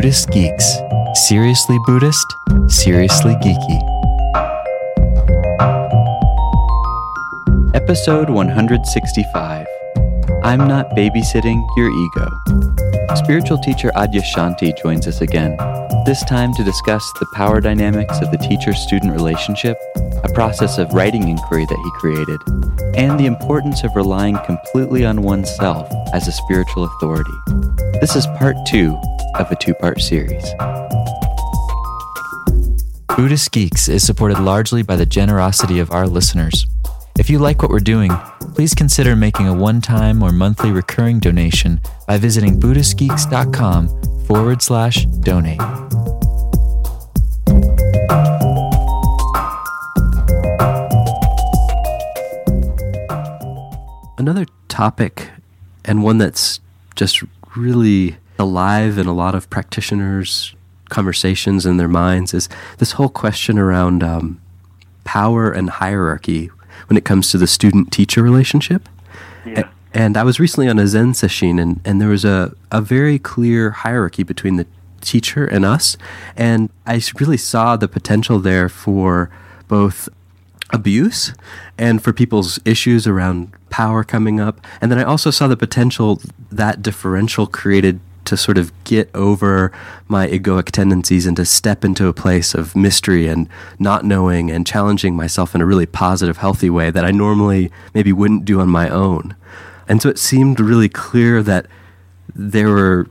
Buddhist Geeks. Seriously Buddhist, seriously geeky. Episode 165 I'm Not Babysitting Your Ego. Spiritual teacher Adyashanti joins us again, this time to discuss the power dynamics of the teacher student relationship, a process of writing inquiry that he created, and the importance of relying completely on oneself as a spiritual authority. This is part two of a two part series. Buddhist Geeks is supported largely by the generosity of our listeners. If you like what we're doing, please consider making a one time or monthly recurring donation by visiting BuddhistGeeks.com forward slash donate. Another topic, and one that's just really alive in a lot of practitioners' conversations in their minds, is this whole question around um, power and hierarchy when it comes to the student teacher relationship. Yeah. And I was recently on a Zen session, and, and there was a, a very clear hierarchy between the teacher and us. And I really saw the potential there for both abuse and for people's issues around power coming up. And then I also saw the potential that differential created to sort of get over my egoic tendencies and to step into a place of mystery and not knowing and challenging myself in a really positive, healthy way that I normally maybe wouldn't do on my own. And so it seemed really clear that there were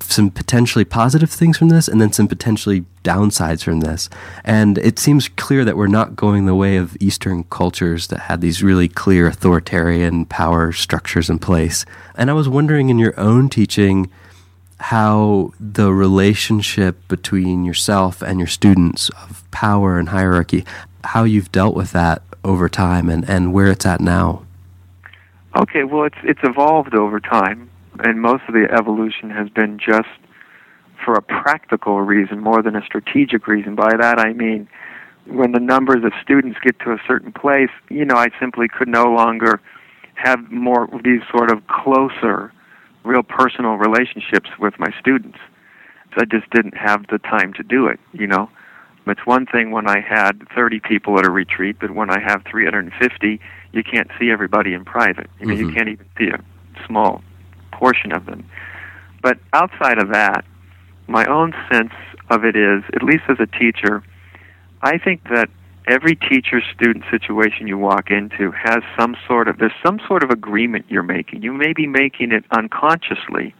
some potentially positive things from this and then some potentially downsides from this. And it seems clear that we're not going the way of Eastern cultures that had these really clear authoritarian power structures in place. And I was wondering in your own teaching how the relationship between yourself and your students of power and hierarchy, how you've dealt with that over time and, and where it's at now. Okay, well, it's it's evolved over time, and most of the evolution has been just for a practical reason more than a strategic reason. By that I mean, when the numbers of students get to a certain place, you know, I simply could no longer have more these sort of closer, real personal relationships with my students. So I just didn't have the time to do it, you know. It's one thing when I had 30 people at a retreat, but when I have 350, you can't see everybody in private. You know, Mhm. you can't even see a small portion of them. But outside of that, my own sense of it is, at least as a teacher, I think that every teacher student situation you walk into has some sort of there's some sort of agreement you're making. You may be making it unconsciously,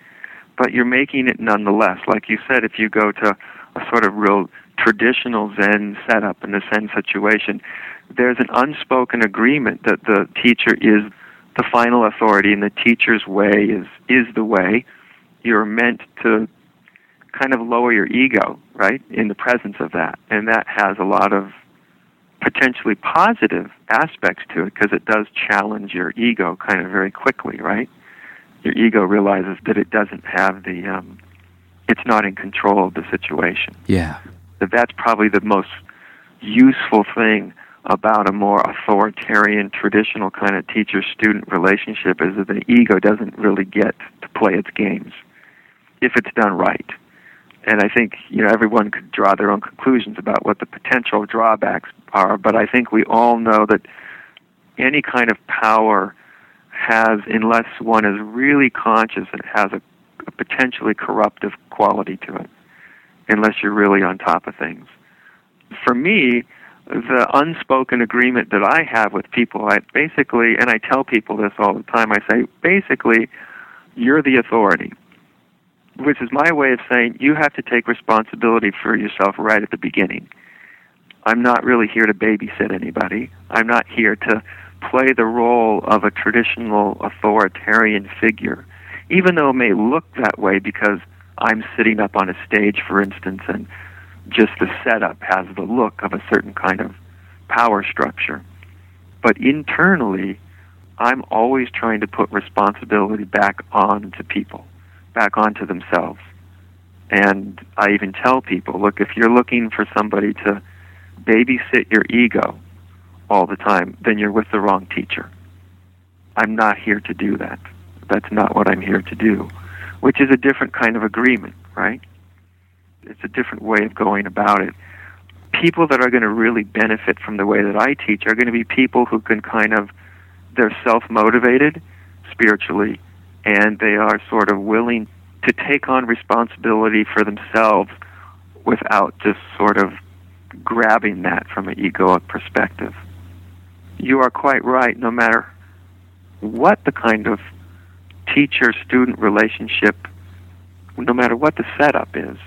but you're making it nonetheless. Like you said, if you go to a sort of real traditional Zen setup in a Zen situation, there's an unspoken agreement that the teacher is the final authority and the teacher's way is is the way. You're meant to kind of lower your ego, right, in the presence of that. And that has a lot of potentially positive aspects to it because it does challenge your ego kind of very quickly, right? Your ego realizes that it doesn't have the um it's not in control of the situation Yeah. that that's probably the most useful thing about a more authoritarian, traditional kind of teacher student relationship is that the ego doesn't really get to play its games if it's done right. And I think you know everyone could draw their own conclusions about what the potential drawbacks are, but I think we all know that any kind of power has, unless one is really conscious, it has a, a potentially corruptive quality to it unless you're really on top of things. For me, the unspoken agreement that I have with people, I basically, and I tell people this all the time, I say, basically, you're the authority, which is my way of saying you have to take responsibility for yourself right at the beginning. I'm not really here to babysit anybody. I'm not here to play the role of a traditional authoritarian figure, even though it may look that way because I'm sitting up on a stage, for instance, and just the setup has the look of a certain kind of power structure. But internally, I'm always trying to put responsibility back onto people, back onto themselves. And I even tell people look, if you're looking for somebody to babysit your ego all the time, then you're with the wrong teacher. I'm not here to do that. That's not what I'm here to do, which is a different kind of agreement, right? it's a different way of going about it. People that are going to really benefit from the way that I teach are going to be people who can kind of they're self-motivated spiritually and they are sort of willing to take on responsibility for themselves without just sort of grabbing that from an egoic perspective. You are quite right, no matter what the kind of teacher student relationship, no matter what the setup is,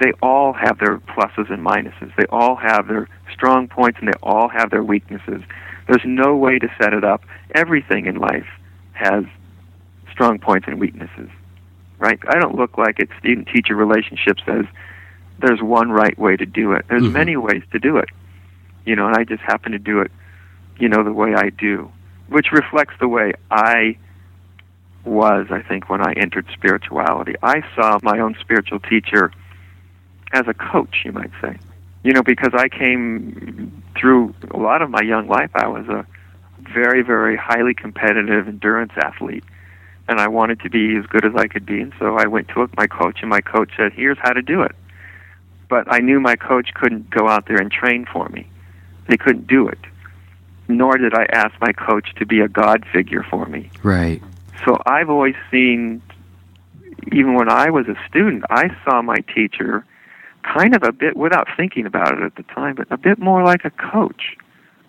they all have their pluses and minuses. They all have their strong points and they all have their weaknesses. There's no way to set it up. Everything in life has strong points and weaknesses, right? I don't look like at student teacher relationships as there's one right way to do it. There's mm-hmm. many ways to do it, you know, and I just happen to do it, you know, the way I do, which reflects the way I was, I think, when I entered spirituality. I saw my own spiritual teacher as a coach, you might say. You know, because I came through a lot of my young life, I was a very, very highly competitive endurance athlete. And I wanted to be as good as I could be. And so I went to my coach, and my coach said, Here's how to do it. But I knew my coach couldn't go out there and train for me. They couldn't do it. Nor did I ask my coach to be a God figure for me. Right. So I've always seen, even when I was a student, I saw my teacher kind of a bit, without thinking about it at the time, but a bit more like a coach.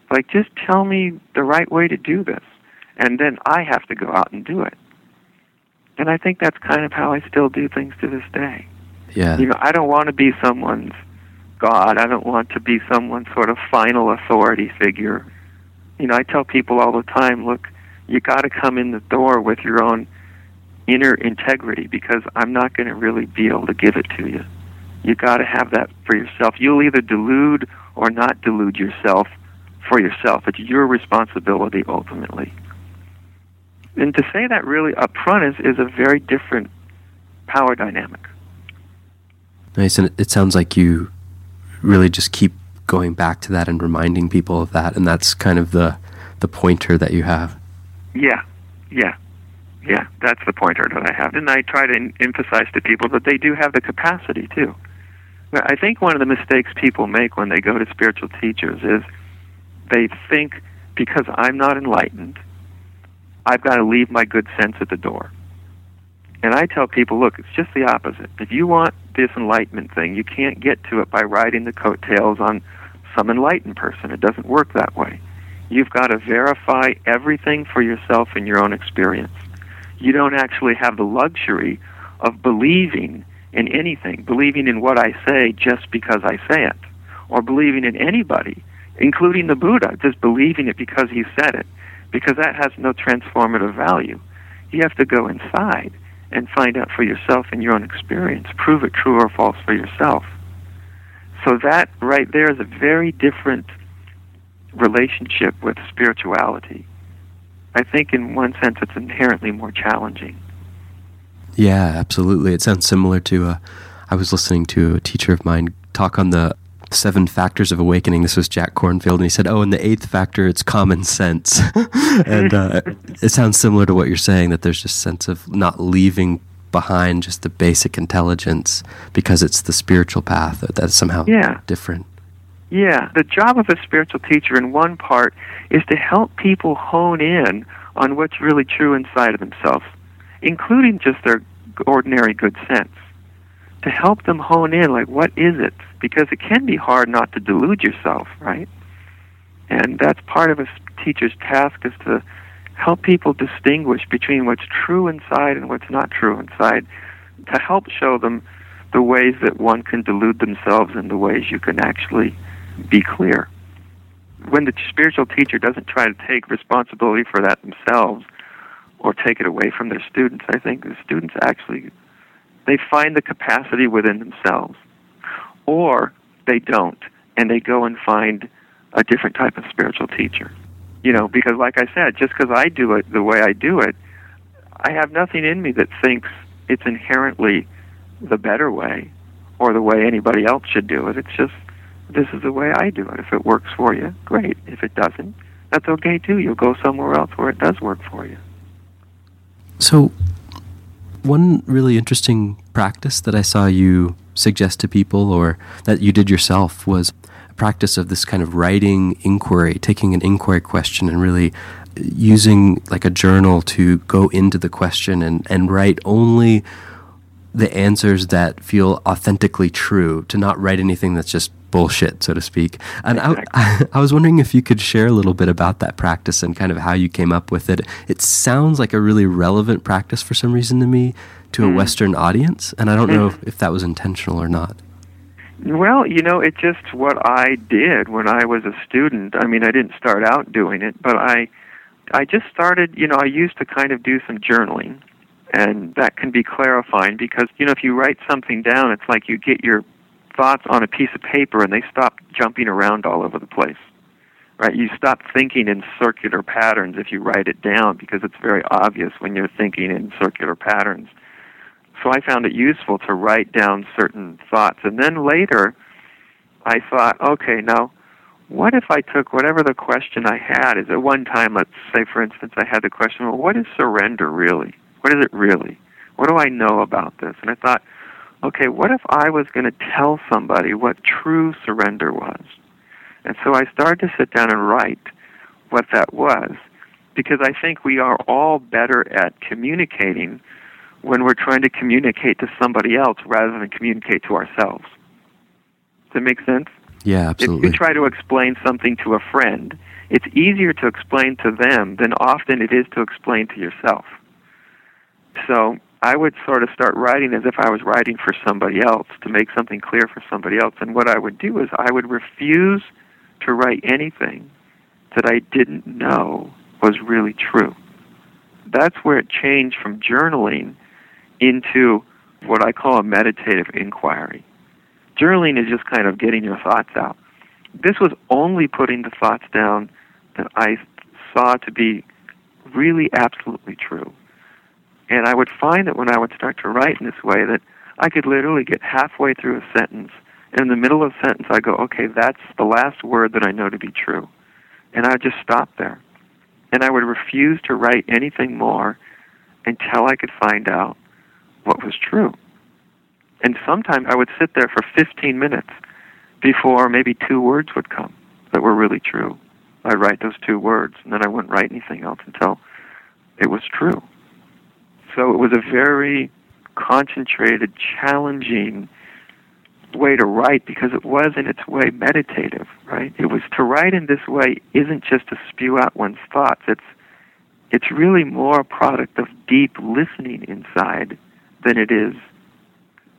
Like, just tell me the right way to do this, and then I have to go out and do it. And I think that's kind of how I still do things to this day. Yeah. You know, I don't want to be someone's God. I don't want to be someone's sort of final authority figure. You know, I tell people all the time, look, you got to come in the door with your own inner integrity because I'm not going to really be able to give it to you. You got to have that for yourself. You'll either delude or not delude yourself for yourself. It's your responsibility ultimately. And to say that really up front is, is a very different power dynamic. Nice. And it sounds like you really just keep going back to that and reminding people of that. And that's kind of the, the pointer that you have. Yeah. Yeah. Yeah. That's the pointer that I have. And I try to emphasize to people that they do have the capacity too. I think one of the mistakes people make when they go to spiritual teachers is they think because I'm not enlightened, I've got to leave my good sense at the door. And I tell people, look, it's just the opposite. If you want this enlightenment thing, you can't get to it by riding the coattails on some enlightened person. It doesn't work that way. You've got to verify everything for yourself in your own experience. You don't actually have the luxury of believing in anything, believing in what I say just because I say it, or believing in anybody, including the Buddha, just believing it because he said it, because that has no transformative value. You have to go inside and find out for yourself in your own experience, prove it true or false for yourself. So that right there is a very different relationship with spirituality. I think in one sense it's inherently more challenging. Yeah, absolutely. It sounds similar to. Uh, I was listening to a teacher of mine talk on the seven factors of awakening. This was Jack Kornfield, and he said, "Oh, and the eighth factor, it's common sense." and uh, it sounds similar to what you're saying that there's just sense of not leaving behind just the basic intelligence because it's the spiritual path that's somehow yeah. different. Yeah, the job of a spiritual teacher, in one part, is to help people hone in on what's really true inside of themselves including just their ordinary good sense, to help them hone in, like, what is it? Because it can be hard not to delude yourself, right? And that's part of a teacher's task is to help people distinguish between what's true inside and what's not true inside, to help show them the ways that one can delude themselves and the ways you can actually be clear. When the spiritual teacher doesn't try to take responsibility for that themselves, or take it away from their students. I think the students actually they find the capacity within themselves, or they don't, and they go and find a different type of spiritual teacher. You know, because like I said, just because I do it the way I do it, I have nothing in me that thinks it's inherently the better way or the way anybody else should do it. It's just this is the way I do it. If it works for you, great. If it doesn't, that's okay too. You'll go somewhere else where it does work for you. So, One really interesting practice that I saw you suggest to people or that you did yourself was a practice of this kind of writing inquiry, taking an inquiry question and really uh, using like a journal to go into the question and, and write only the answers that feel authentically true, to not write anything that's just bullshit, so to speak. And exactly. I, I was wondering if you could share a little bit about that practice and kind of how you came up with it. It sounds like a really relevant practice for some reason to me to a mm. Western audience, and I don't know if, if that was intentional or not. Well, you know, it's just what I did when I was a student. I mean, I didn't start out doing it, but I I just started, you know, I used to kind of do some journaling and that can be clarifying because you know if you write something down it's like you get your thoughts on a piece of paper and they stop jumping around all over the place right you stop thinking in circular patterns if you write it down because it's very obvious when you're thinking in circular patterns so i found it useful to write down certain thoughts and then later i thought okay now what if i took whatever the question i had is at one time let's say for instance i had the question well what is surrender really what is it really? What do I know about this? And I thought, okay, what if I was going to tell somebody what true surrender was? And so I started to sit down and write what that was because I think we are all better at communicating when we're trying to communicate to somebody else rather than communicate to ourselves. Does that make sense? Yeah, absolutely. If you try to explain something to a friend, it's easier to explain to them than often it is to explain to yourself. So I would sort of start writing as if I was writing for somebody else to make something clear for somebody else. And what I would do is I would refuse to write anything that I didn't know was really true. That's where it changed from journaling into what I call a meditative inquiry. Journaling is just kind of getting your thoughts out. This was only putting the thoughts down that I saw to be really absolutely true. And I would find that when I would start to write in this way that I could literally get halfway through a sentence and in the middle of a sentence I go, okay, that's the last word that I know to be true. And I would just stop there. And I would refuse to write anything more until I could find out what was true. And sometimes I would sit there for 15 minutes before maybe two words would come that were really true. I'd write those two words, and then I wouldn't write anything else until it was true. So it was a very concentrated, challenging way to write because it was in its way meditative, right? It was to write in this way isn't just to spew out one's thoughts. It's it's really more a product of deep listening inside than it is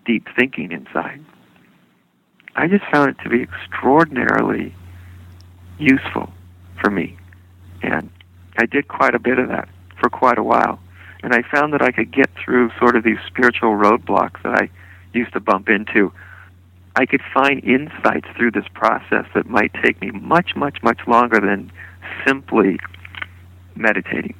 deep thinking inside. I just found it to be extraordinarily useful for me. And I did quite a bit of that for quite a while. And I found that I could get through sort of these spiritual roadblocks that I used to bump into. I could find insights through this process that might take me much, much, much longer than simply meditating,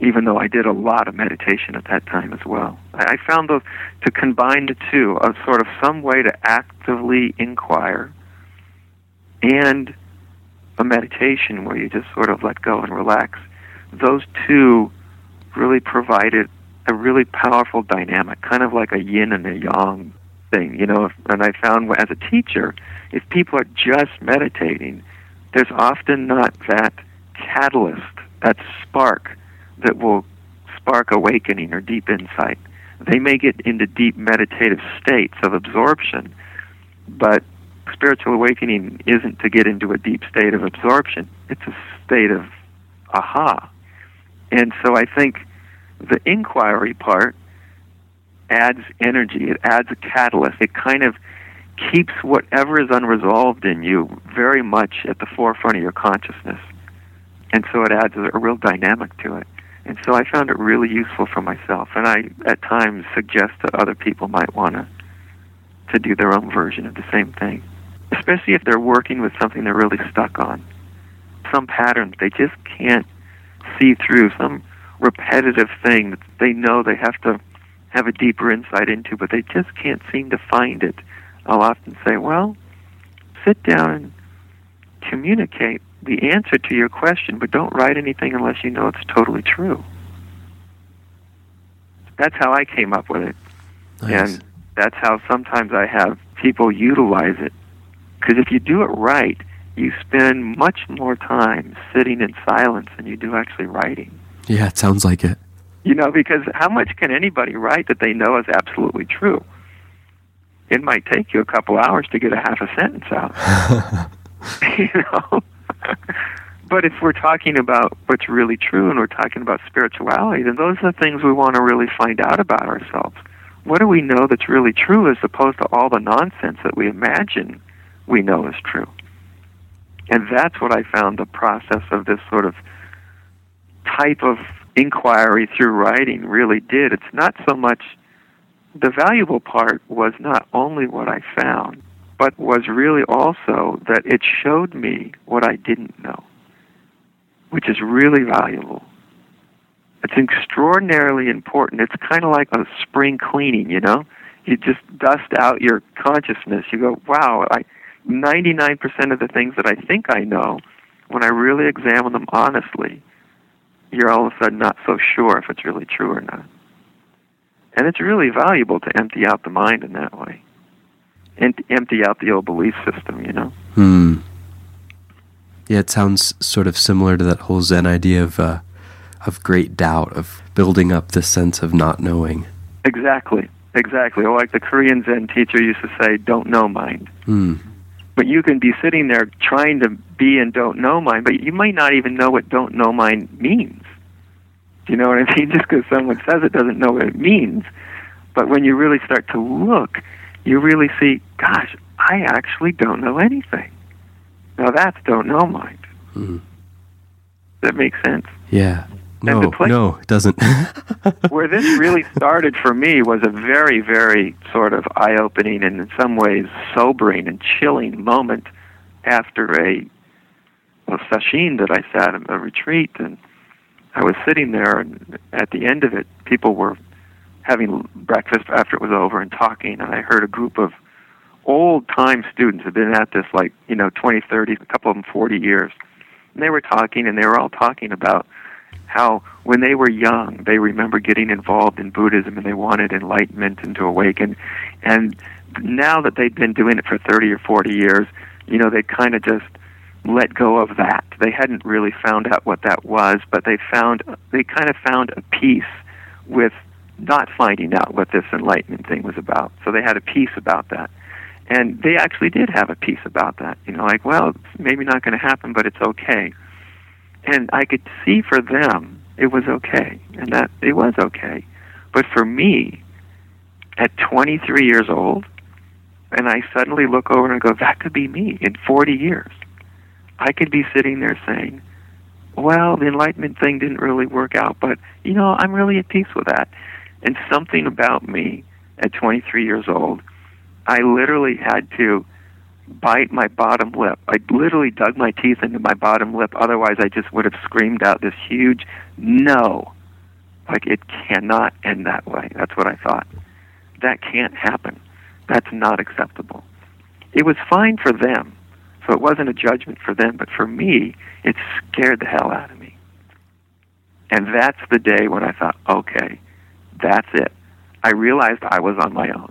even though I did a lot of meditation at that time as well. I found those to combine the two of sort of some way to actively inquire and a meditation where you just sort of let go and relax. Those two really provided a really powerful dynamic, kind of like a yin and a yang thing, you know. And I found as a teacher, if people are just meditating, there's often not that catalyst, that spark that will spark awakening or deep insight. They may get into deep meditative states of absorption, but spiritual awakening isn't to get into a deep state of absorption. It's a state of aha, and so I think the inquiry part adds energy, it adds a catalyst. It kind of keeps whatever is unresolved in you very much at the forefront of your consciousness. And so it adds a, real dynamic to it. And so I found it really useful for myself. And I, at times, suggest that other people might want to to do their own version of the same thing, especially if they're working with something they're really stuck on. Some patterns they just can't see through some repetitive thing that they know they have to have a deeper insight into, but they just can't seem to find it. I'll often say, well, sit down and communicate the answer to your question, but don't write anything unless you know it's totally true. That's how I came up with it. Nice. And that's how sometimes I have people utilize it. Because if you do it right, you spend much more time sitting in silence than you do actually writing. Yeah, it sounds like it. You know, because how much can anybody write that they know is absolutely true? It might take you a couple hours to get a half a sentence out. you know? but if we're talking about what's really true and we're talking about spirituality, then those are the things we want to really find out about ourselves. What do we know that's really true as opposed to all the nonsense that we imagine we know is true? And that's what I found the process of this sort of type of inquiry through writing really did. It's not so much the valuable part was not only what I found, but was really also that it showed me what I didn't know, which is really valuable. It's extraordinarily important. It's kind of like a spring cleaning, you know? You just dust out your consciousness. You go, wow, I 99% of the things that I think I know, when I really examine them honestly, you're all of a sudden not so sure if it's really true or not. And it's really valuable to empty out the mind in that way. And empty out the old belief system, you know? Hmm. Yeah, it sounds sort of similar to that whole Zen idea of uh, of great doubt, of building up this sense of not knowing. Exactly, exactly. Or like the Korean Zen teacher used to say, "Don't know mind." Hmm. But you can be sitting there trying to be in don't know mind, but you might not even know what don't know mind means. Do you know what I mean? Just because someone says it doesn't know what it means. But when you really start to look, you really see, gosh, I actually don't know anything. Now that's don't know mind. Hmm. That makes sense. Yeah. No, place- no, it doesn't. Where this really started for me was a very, very sort of eye opening and in some ways sobering and chilling moment after a, a session that I sat in a retreat and I was sitting there and at the end of it people were having breakfast after it was over and talking and I heard a group of old time students had been at this like, you know, twenty, thirty, a couple of them 40 years. And they were talking and they were all talking about how when they were young they remember getting involved in Buddhism and they wanted enlightenment and to awaken and now that they'd been doing it for 30 or 40 years you know they kind of just let go of that they hadn't really found out what that was but they found they kind of found a peace with not finding out what this enlightenment thing was about so they had a peace about that and they actually did have a peace about that you know like well maybe not going to happen but it's okay and I could see for them it was okay, and that it was okay. But for me, at 23 years old, and I suddenly look over and go, that could be me in 40 years. I could be sitting there saying, well, the enlightenment thing didn't really work out, but you know, I'm really at peace with that. And something about me at 23 years old, I literally had to bite my bottom lip. I literally dug my teeth into my bottom lip. Otherwise, I just would have screamed out this huge no. Like, it cannot end that way. That's what I thought. That can't happen. That's not acceptable. It was fine for them, so it wasn't a judgment for them, but for me, it scared the hell out of me. And that's the day when I thought, okay, that's it. I realized I was on my own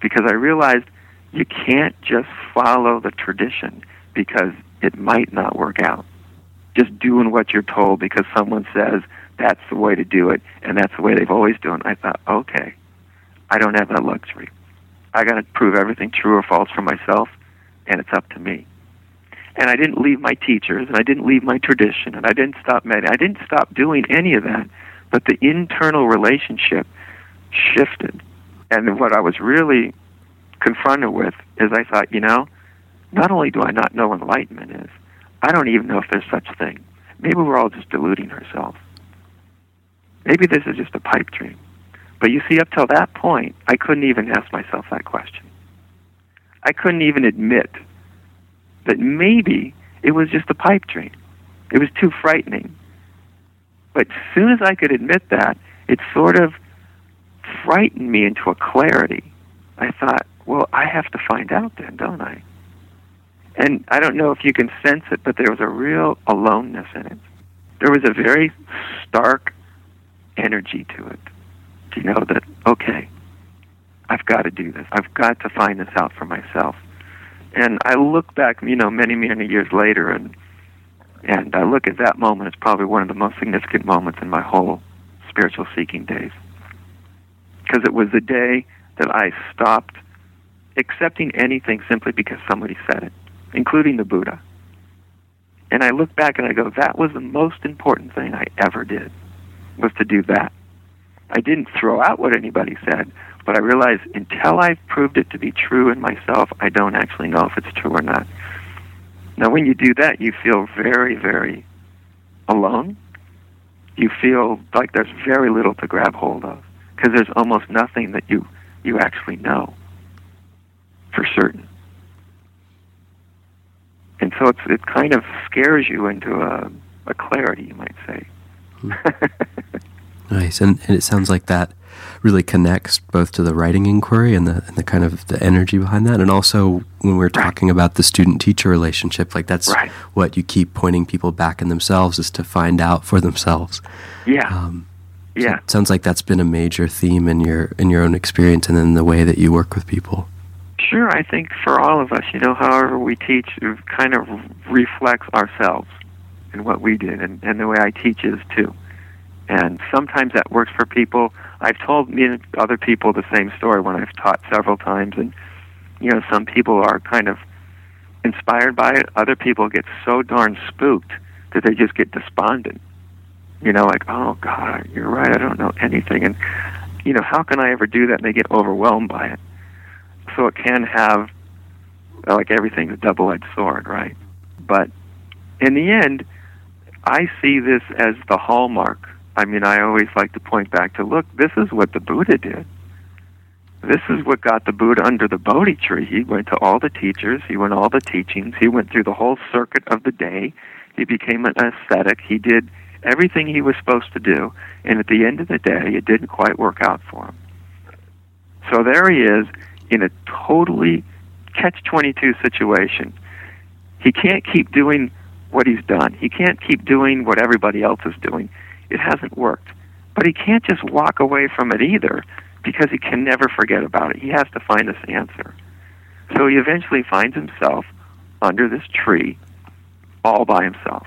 because I realized you can't just follow the tradition because it might not work out. Just doing what you're told because someone says that's the way to do it and that's the way they've always done it. I thought, okay, I don't have that luxury. I got to prove everything true or false for myself, and it's up to me. And I didn't leave my teachers, and I didn't leave my tradition, and I didn't stop med. I didn't stop doing any of that. But the internal relationship shifted, and what I was really confronted with is I thought, you know, not only do I not know enlightenment is, I don't even know if there's such a thing. Maybe we're all just deluding ourselves. Maybe this is just a pipe dream. But you see, up till that point, I couldn't even ask myself that question. I couldn't even admit that maybe it was just a pipe dream. It was too frightening. But as soon as I could admit that, it sort of frightened me into a clarity. I thought, well, I have to find out then, don't I? And I don't know if you can sense it, but there was a real aloneness in it. There was a very stark energy to it. you know, that, okay, I've got to do this. I've got to find this out for myself. And I look back, you know, many, many years later, and and I look at that moment as probably one of the most significant moments in my whole spiritual seeking days. Because it was the day that I stopped accepting anything simply because somebody said it, including the Buddha. And I look back and I go, that was the most important thing I ever did, was to do that. I didn't throw out what anybody said, but I realized until I've proved it to be true in myself, I don't actually know if it's true or not. Now, when you do that, you feel very, very alone. You feel like there's very little to grab hold of because there's almost nothing that you, you actually know for certain. And so it's, it kind of scares you into a, a clarity, you might say. Hmm. nice. And, and it sounds like that really connects both to the writing inquiry and the and the kind of the energy behind that, and also when we're talking right. about the student teacher relationship, like that's right. what you keep pointing people back in themselves is to find out for themselves. Yeah. Um, yeah. So sounds like that's been a major theme in your in your own experience and in the way that you work with people. Sure, I think for all of us, you know, however we teach, it kind of reflects ourselves and what we did, and, and the way I teach is too. And sometimes that works for people. I've told me and other people the same story when I've taught several times, and you know, some people are kind of inspired by it. Other people get so darn spooked that they just get despondent. You know, like, oh God, you're right. I don't know anything, and you know, how can I ever do that? And they get overwhelmed by it. So it can have, like everything's a double-edged sword, right? But in the end, I see this as the hallmark I mean, I always like to point back to look, this is what the Buddha did. This is what got the Buddha under the Bodhi tree. He went to all the teachers, he went all the teachings, he went through the whole circuit of the day. He became an ascetic. He did everything he was supposed to do, and at the end of the day, it didn't quite work out for him. So there he is in a totally catch 22 situation. He can't keep doing what he's done. He can't keep doing what everybody else is doing it hasn't worked. But he can't just walk away from it either because he can never forget about it. He has to find this answer. So he eventually finds himself under this tree all by himself.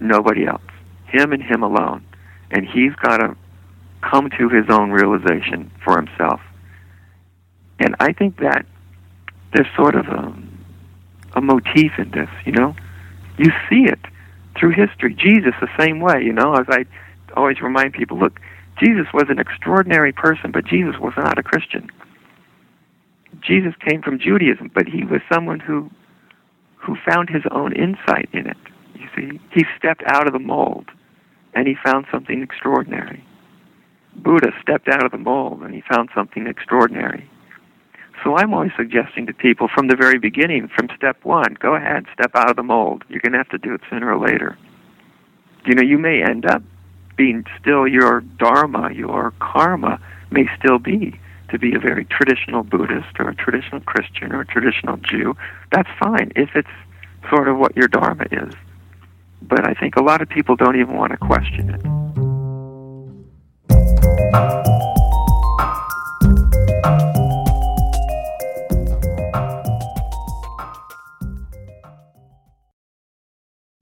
Nobody else. Him and him alone. And he's got to come to his own realization for himself. And I think that there's sort of a, a motif in this, you know? You see it through history. Jesus, the same way, you know, as I always remind people look, Jesus was an extraordinary person, but Jesus was not a Christian. Jesus came from Judaism, but he was someone who who found his own insight in it. You see, he stepped out of the mold and he found something extraordinary. Buddha stepped out of the mold and he found something extraordinary. So I'm always suggesting to people from the very beginning, from step one, go ahead, step out of the mold. You're going to have to do it sooner or later. You know, you may end up being still your dharma, your karma may still be to be a very traditional Buddhist or a traditional Christian or a traditional Jew. That's fine if it's sort of what your dharma is. But I think a lot of people don't even want to question it.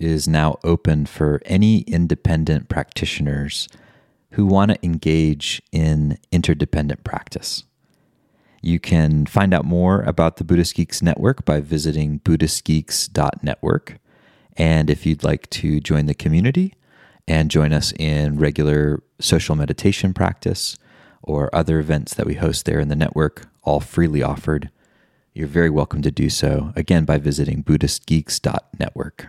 is now open for any independent practitioners who want to engage in interdependent practice. You can find out more about the Buddhist Geeks Network by visiting BuddhistGeeks.network. And if you'd like to join the community and join us in regular social meditation practice or other events that we host there in the network, all freely offered, you're very welcome to do so, again, by visiting BuddhistGeeks.network.